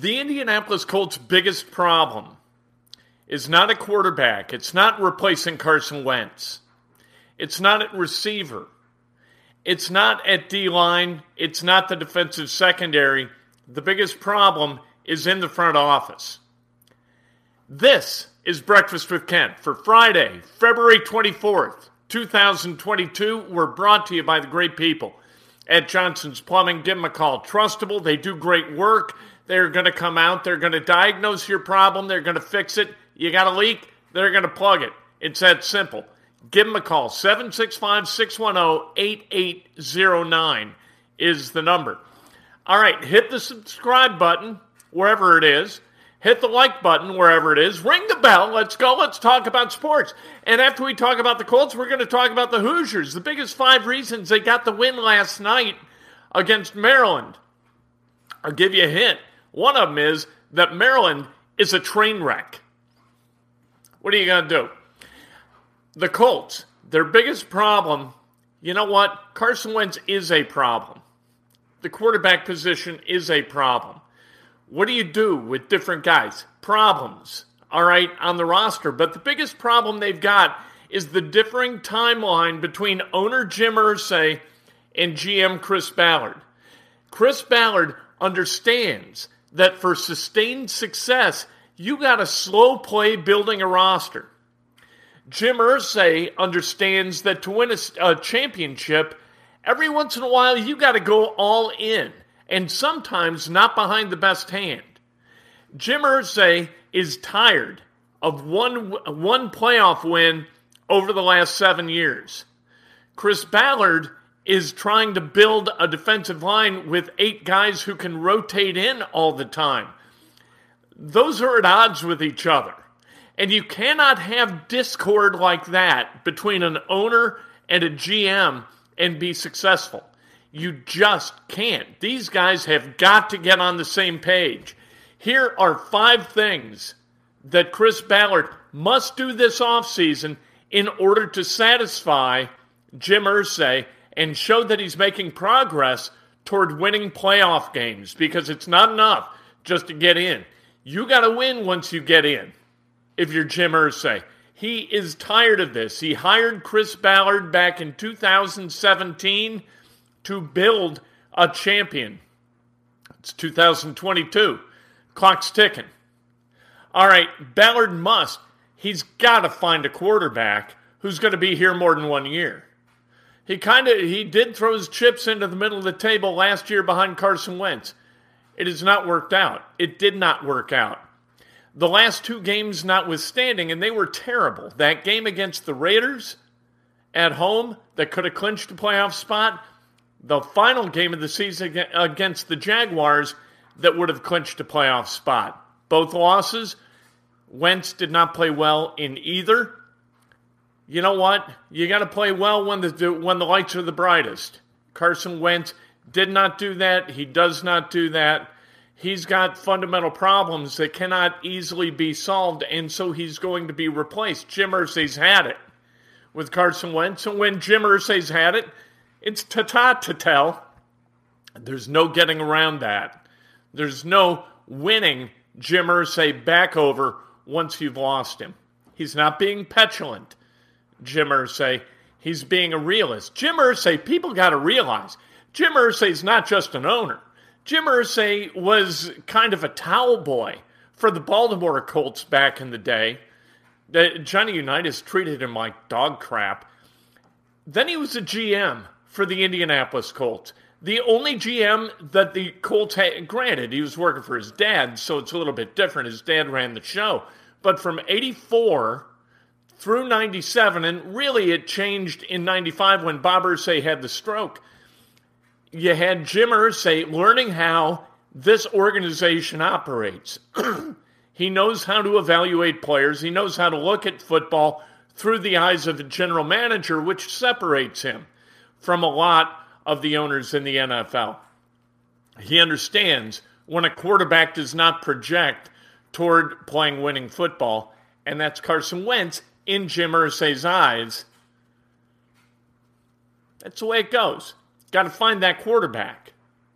The Indianapolis Colts' biggest problem is not a quarterback. It's not replacing Carson Wentz. It's not at receiver. It's not at D line. It's not the defensive secondary. The biggest problem is in the front office. This is Breakfast with Kent for Friday, February 24th, 2022. We're brought to you by the great people at Johnson's Plumbing. Give them a call. Trustable. They do great work. They're going to come out. They're going to diagnose your problem. They're going to fix it. You got a leak. They're going to plug it. It's that simple. Give them a call. 765 610 8809 is the number. All right, hit the subscribe button wherever it is. Hit the like button wherever it is. Ring the bell. Let's go. Let's talk about sports. And after we talk about the Colts, we're going to talk about the Hoosiers. The biggest five reasons they got the win last night against Maryland. I'll give you a hint. One of them is that Maryland is a train wreck. What are you going to do? The Colts, their biggest problem, you know what? Carson Wentz is a problem. The quarterback position is a problem. What do you do with different guys? Problems, all right, on the roster. But the biggest problem they've got is the differing timeline between owner Jim Irsay and GM Chris Ballard. Chris Ballard understands that for sustained success, you got to slow play building a roster. Jim Irsay understands that to win a, a championship, every once in a while you got to go all in, and sometimes not behind the best hand. Jim Irsay is tired of one one playoff win over the last seven years. Chris Ballard is trying to build a defensive line with eight guys who can rotate in all the time. Those are at odds with each other. And you cannot have discord like that between an owner and a GM and be successful. You just can't. These guys have got to get on the same page. Here are five things that Chris Ballard must do this offseason in order to satisfy Jim Irsay and show that he's making progress toward winning playoff games because it's not enough just to get in. You got to win once you get in. If you're Jim Irsay, he is tired of this. He hired Chris Ballard back in 2017 to build a champion. It's 2022. Clock's ticking. All right, Ballard must. He's got to find a quarterback who's going to be here more than one year. He kind of he did throw his chips into the middle of the table last year behind Carson Wentz. It has not worked out. It did not work out. The last two games notwithstanding, and they were terrible. That game against the Raiders at home that could have clinched a playoff spot, the final game of the season against the Jaguars that would have clinched a playoff spot. Both losses, Wentz did not play well in either you know what? You got to play well when the when the lights are the brightest. Carson Wentz did not do that. He does not do that. He's got fundamental problems that cannot easily be solved, and so he's going to be replaced. Jim Irsay's had it with Carson Wentz, and when Jim Irsay's had it, it's ta-ta to tell. There's no getting around that. There's no winning Jim Irsay back over once you've lost him. He's not being petulant, Jim Irsay. He's being a realist. Jim Irsay, people got to realize, Jim Irsay's not just an owner. Jim Irsay was kind of a towel boy for the Baltimore Colts back in the day. Johnny Unitas treated him like dog crap. Then he was a GM for the Indianapolis Colts. The only GM that the Colts had, granted, he was working for his dad, so it's a little bit different. His dad ran the show. But from 84 through 97, and really it changed in 95 when Bob Irsay had the stroke, you had Jim Irsay learning how this organization operates. he knows how to evaluate players, he knows how to look at football through the eyes of the general manager, which separates him from a lot of the owners in the NFL. He understands when a quarterback does not project toward playing winning football, and that's Carson Wentz in Jim Irsay's eyes. That's the way it goes. Got to find that quarterback.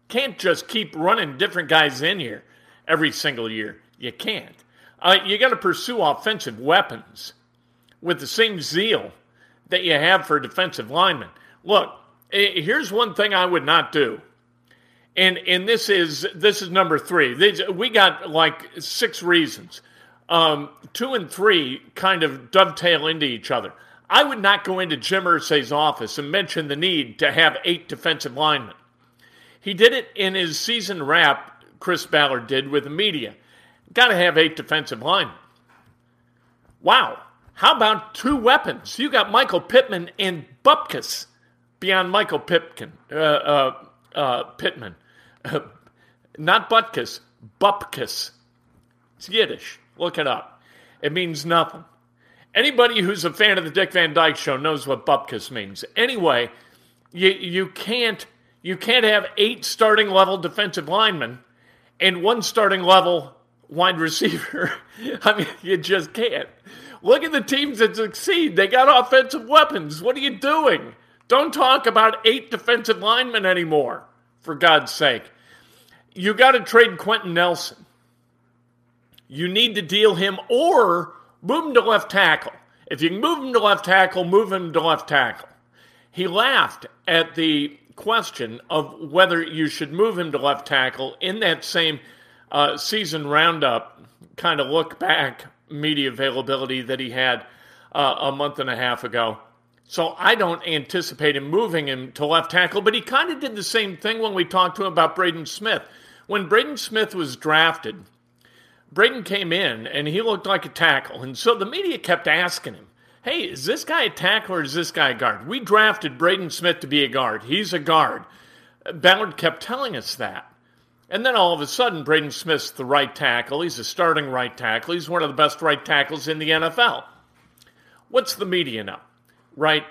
Can't just keep running different guys in here every single year. You can't. Uh, you got to pursue offensive weapons with the same zeal that you have for defensive linemen. Look, Eh, here's one thing I would not do. And and this is this is number three. we got like six reasons. Um, two and three kind of dovetail into each other. I would not go into Jim Irsay's office and mention the need to have eight defensive linemen. He did it in his season wrap. Chris Ballard did with the media. Got to have eight defensive linemen. Wow. How about two weapons? You got Michael Pittman and Bupkis beyond Michael Pipkin, uh, uh, uh, Pittman. Not Butkus, Bupkis. It's Yiddish. Look it up. It means nothing. Anybody who's a fan of the Dick Van Dyke Show knows what Bupkis means. Anyway, you, you can't you can't have eight starting level defensive linemen and one starting level wide receiver. I mean, you just can't. Look at the teams that succeed. They got offensive weapons. What are you doing? Don't talk about eight defensive linemen anymore, for God's sake. You got to trade Quenton Nelson. You need to deal him or move him to left tackle. If you can move him to left tackle, move him to left tackle. He laughed at the question of whether you should move him to left tackle in that same uh, season roundup kind of look back media availability that he had uh, a month and a half ago. So I don't anticipate him moving him to left tackle, but he kind of did the same thing when we talked to him about Braden Smith. When Braden Smith was drafted, Braden came in and he looked like a tackle. And so the media kept asking him, hey, is this guy a tackle or is this guy a guard? We drafted Braden Smith to be a guard. He's a guard. Ballard kept telling us that. And then all of a sudden, Braden Smith's the right tackle. He's a starting right tackle. He's one of the best right tackles in the NFL. What's the media know? right?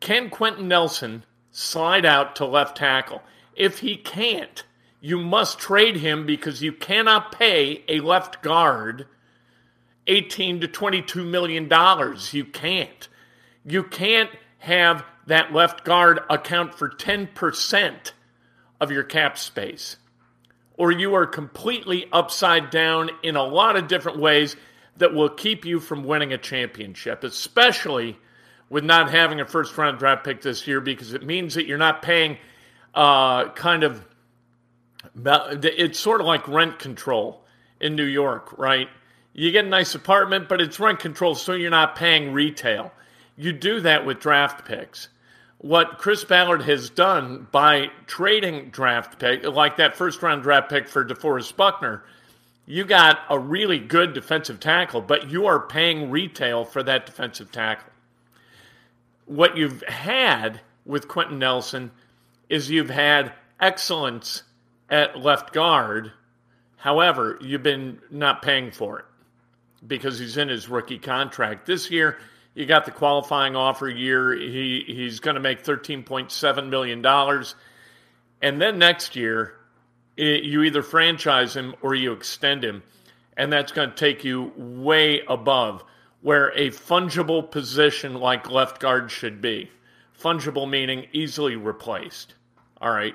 Can Quenton Nelson slide out to left tackle? If he can't, you must trade him because you cannot pay a left guard 18 to 22 million dollars. You can't. You can't have that left guard account for 10% of your cap space. Or you are completely upside down in a lot of different ways that will keep you from winning a championship, especially with not having a first round draft pick this year because it means that you're not paying uh, kind of it's sort of like rent control in New York, right? You get a nice apartment, but it's rent control, so you're not paying retail. You do that with draft picks. What Chris Ballard has done by trading draft pick, like that first round draft pick for DeForest Buckner, you got a really good defensive tackle, but you are paying retail for that defensive tackle what you've had with Quenton Nelson is you've had excellence at left guard. However, you've been not paying for it because he's in his rookie contract. This year, you got the qualifying offer year. He he's going to make $13.7 million. And then next year, you either franchise him or you extend him, and that's going to take you way above where a fungible position like left guard should be. Fungible meaning easily replaced. All right.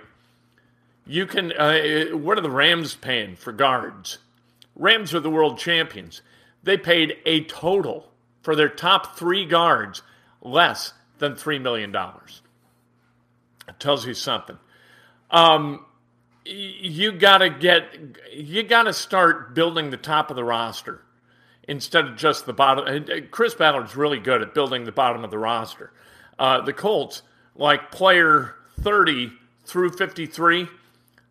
You can, uh, what are the Rams paying for guards? Rams are the world champions. They paid a total for their top three guards less than $3 million. It tells you something. Um, you gotta get, you gotta start building the top of the roster instead of just the bottom. Chris Ballard's really good at building the bottom of the roster. Uh, the Colts, like player 30 through 53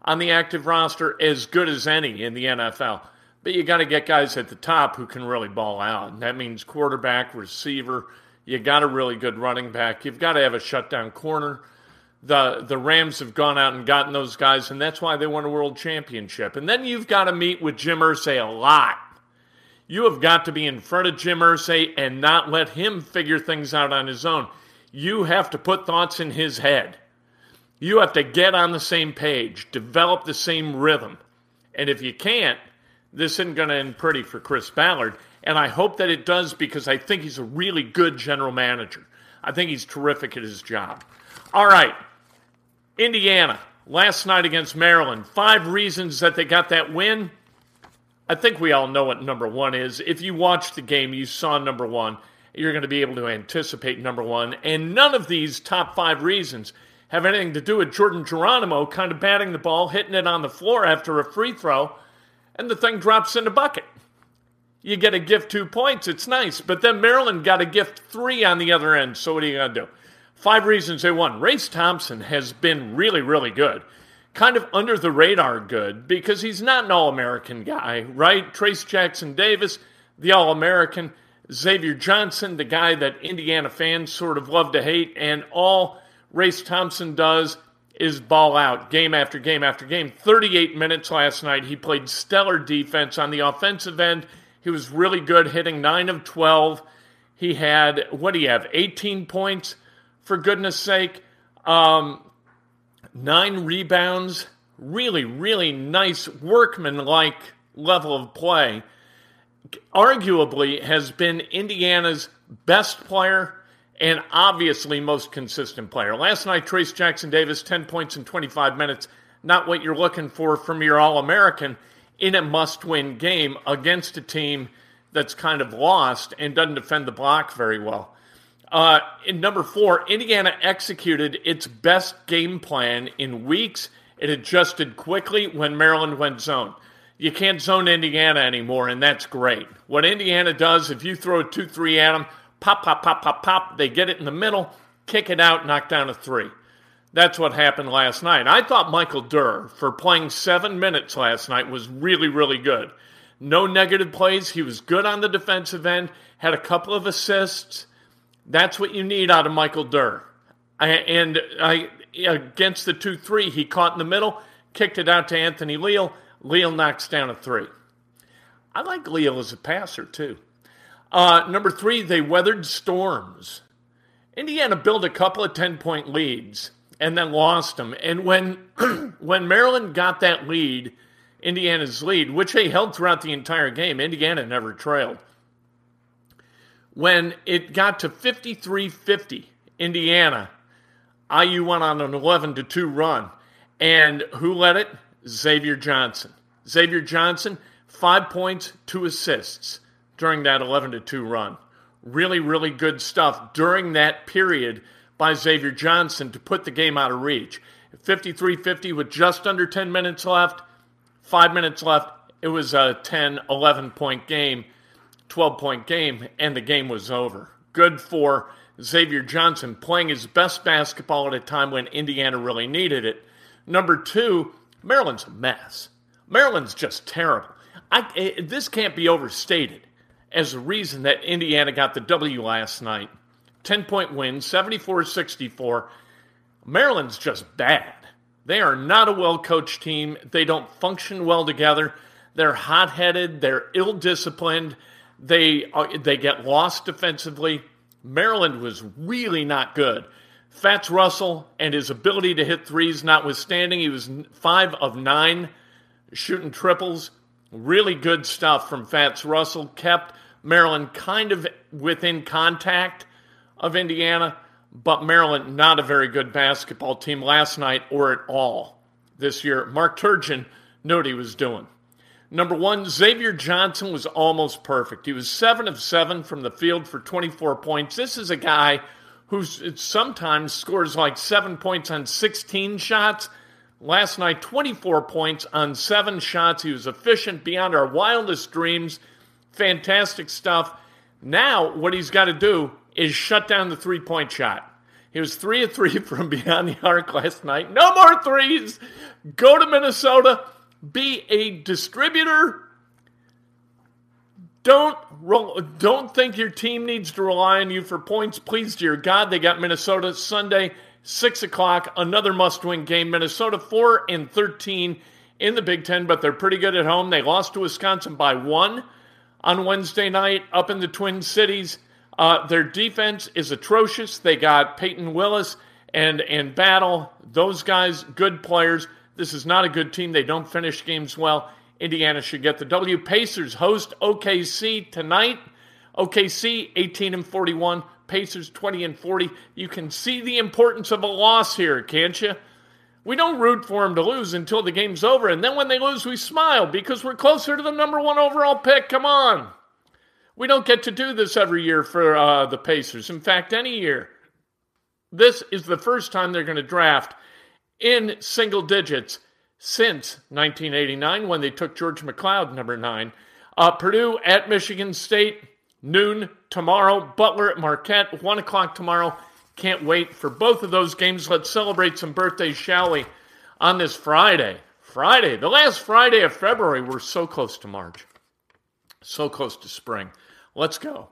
on the active roster, as good as any in the NFL. But you got to get guys at the top who can really ball out. And that means quarterback, receiver. You got a really good running back. You've got to have a shutdown corner. The the Rams have gone out and gotten those guys, and that's why they won a world championship. And then you've got to meet with Jim Irsay a lot you have got to be in front of Jim Irsay and not let him figure things out on his own. You have to put thoughts in his head. You have to get on the same page, develop the same rhythm. And if you can't, this isn't going to end pretty for Chris Ballard. And I hope that it does because I think he's a really good general manager. I think he's terrific at his job. All right, Indiana, last night against Maryland. Five reasons that they got that win. I think we all know what number one is. If you watched the game, you saw number one. You're going to be able to anticipate number one. And none of these top five reasons have anything to do with Jordan Geronimo kind of batting the ball, hitting it on the floor after a free throw, and the thing drops in the bucket. You get a gift two points, it's nice. But then Maryland got a gift three on the other end. So what are you going to do? Five reasons they won. Race Thompson has been really, really good kind of under the radar good because he's not an All American guy, right? Trayce Jackson Davis, the All American, Xavier Johnson, the guy that Indiana fans sort of love to hate, and all Race Thompson does is ball out game after game after game. 38 minutes last night. He played stellar defense on the offensive end. He was really good, hitting 9 of 12. He had, what do you have, 18 points, for goodness sake. Um, nine rebounds, really, really nice workman-like level of play. Arguably has been Indiana's best player and obviously most consistent player. Last night, Trayce Jackson Davis, 10 points in 25 minutes. Not what you're looking for from your All American in a must win game against a team that's kind of lost and doesn't defend the block very well. Uh, in number four, Indiana executed its best game plan in weeks. It adjusted quickly when Maryland went zone. You can't zone Indiana anymore, and that's great. What Indiana does, if you throw a 2 3 at them, pop, pop, pop, pop, pop, they get it in the middle, kick it out, knock down a three. That's what happened last night. I thought Michael Durr, for playing seven minutes last night, was really, really good. No negative plays. He was good on the defensive end, had a couple of assists. That's what you need out of Michael Durr. I, and I, against the 2 3, he caught in the middle, kicked it out to Anthony Leal. Leal knocks down a three. I like Leal as a passer, too. Uh, number three, they weathered storms. Indiana built a couple of 10 point leads and then lost them. And when, when Maryland got that lead, Indiana's lead, which they held throughout the entire game, Indiana never trailed when it got to 53 50, Indiana, IU went on an 11 to 2 run. And who led it? Xavier Johnson. Xavier Johnson, five points, two assists during that 11 to 2 run. Really, really good stuff during that period by Xavier Johnson to put the game out of reach. 53 50 with just under 10 minutes left, five minutes left. It was a 10 11 point game 12 point game, and the game was over. Good for Xavier Johnson playing his best basketball at a time when Indiana really needed it. Number two, Maryland's a mess. Maryland's just terrible. I, eh, this can't be overstated as the reason that Indiana got the W last night. 10 point win, 74 64. Maryland's just bad. They are not a well coached team. They don't function well together. They're hot headed. They're ill disciplined. They uh, they get lost defensively. Maryland was really not good. Fatts Russell and his ability to hit threes, notwithstanding, he was five of nine shooting triples. Really good stuff from Fatts Russell. Kept Maryland kind of within contact of Indiana, but Maryland not a very good basketball team last night or at all this year. Mark Turgeon knew what he was doing. Number one, Xavier Johnson was almost perfect. He was seven of seven from the field for 24 points. This is a guy who sometimes scores like seven points on 16 shots. Last night, 24 points on seven shots. He was efficient beyond our wildest dreams. Fantastic stuff. Now, what he's got to do is shut down the three point shot. He was three of three from beyond the arc last night. No more threes. Go to Minnesota. Be a distributor. Don't don't think your team needs to rely on you for points. Please, dear God, they got Minnesota Sunday, six o'clock. Another must-win game. Minnesota four and thirteen in the Big Ten, but they're pretty good at home. They lost to Wisconsin by one on Wednesday night up in the Twin Cities. Uh, their defense is atrocious. They got Payton Willis and and Battle. Those guys, good players. This is not a good team. They don't finish games well. Indiana should get the W. Pacers host OKC tonight. OKC 18 and 41, Pacers 20 and 40. You can see the importance of a loss here, can't you? We don't root for them to lose until the game's over, and then when they lose, we smile because we're closer to the number one overall pick. Come on. We don't get to do this every year for uh, the Pacers. In fact, any year. This is the first time they're going to draft in single digits since 1989 when they took George McCloud, number nine. Uh, Purdue at Michigan State, noon tomorrow. Butler at Marquette, 1 o'clock tomorrow. Can't wait for both of those games. Let's celebrate some birthdays, shall we, on this Friday. Friday, the last Friday of February. We're so close to March, so close to spring. Let's go.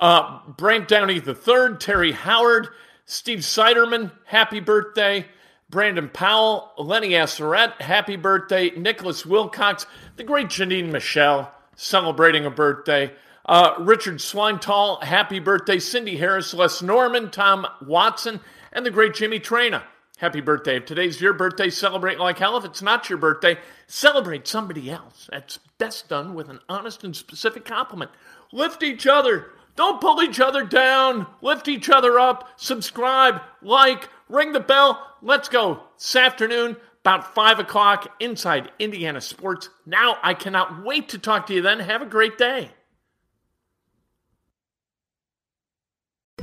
Uh, Brant Downey III, Terry Howard, Steve Seiderman, happy birthday. Brandon Powell, Lenny Asseret, happy birthday. Nicholas Wilcox, the great Janine Michelle, celebrating a birthday. Uh, Richard Swinetall, happy birthday. Cindy Harris, Les Norman, Tom Watson, and the great Jimmy Traina. Happy birthday. If today's your birthday, celebrate like hell. If it's not your birthday, celebrate somebody else. That's best done with an honest and specific compliment. Lift each other. Don't pull each other down. Lift each other up. Subscribe, like, ring the bell. Let's go. This afternoon, about 5 o'clock, inside Indiana Sports. Now I cannot wait to talk to you then. Have a great day.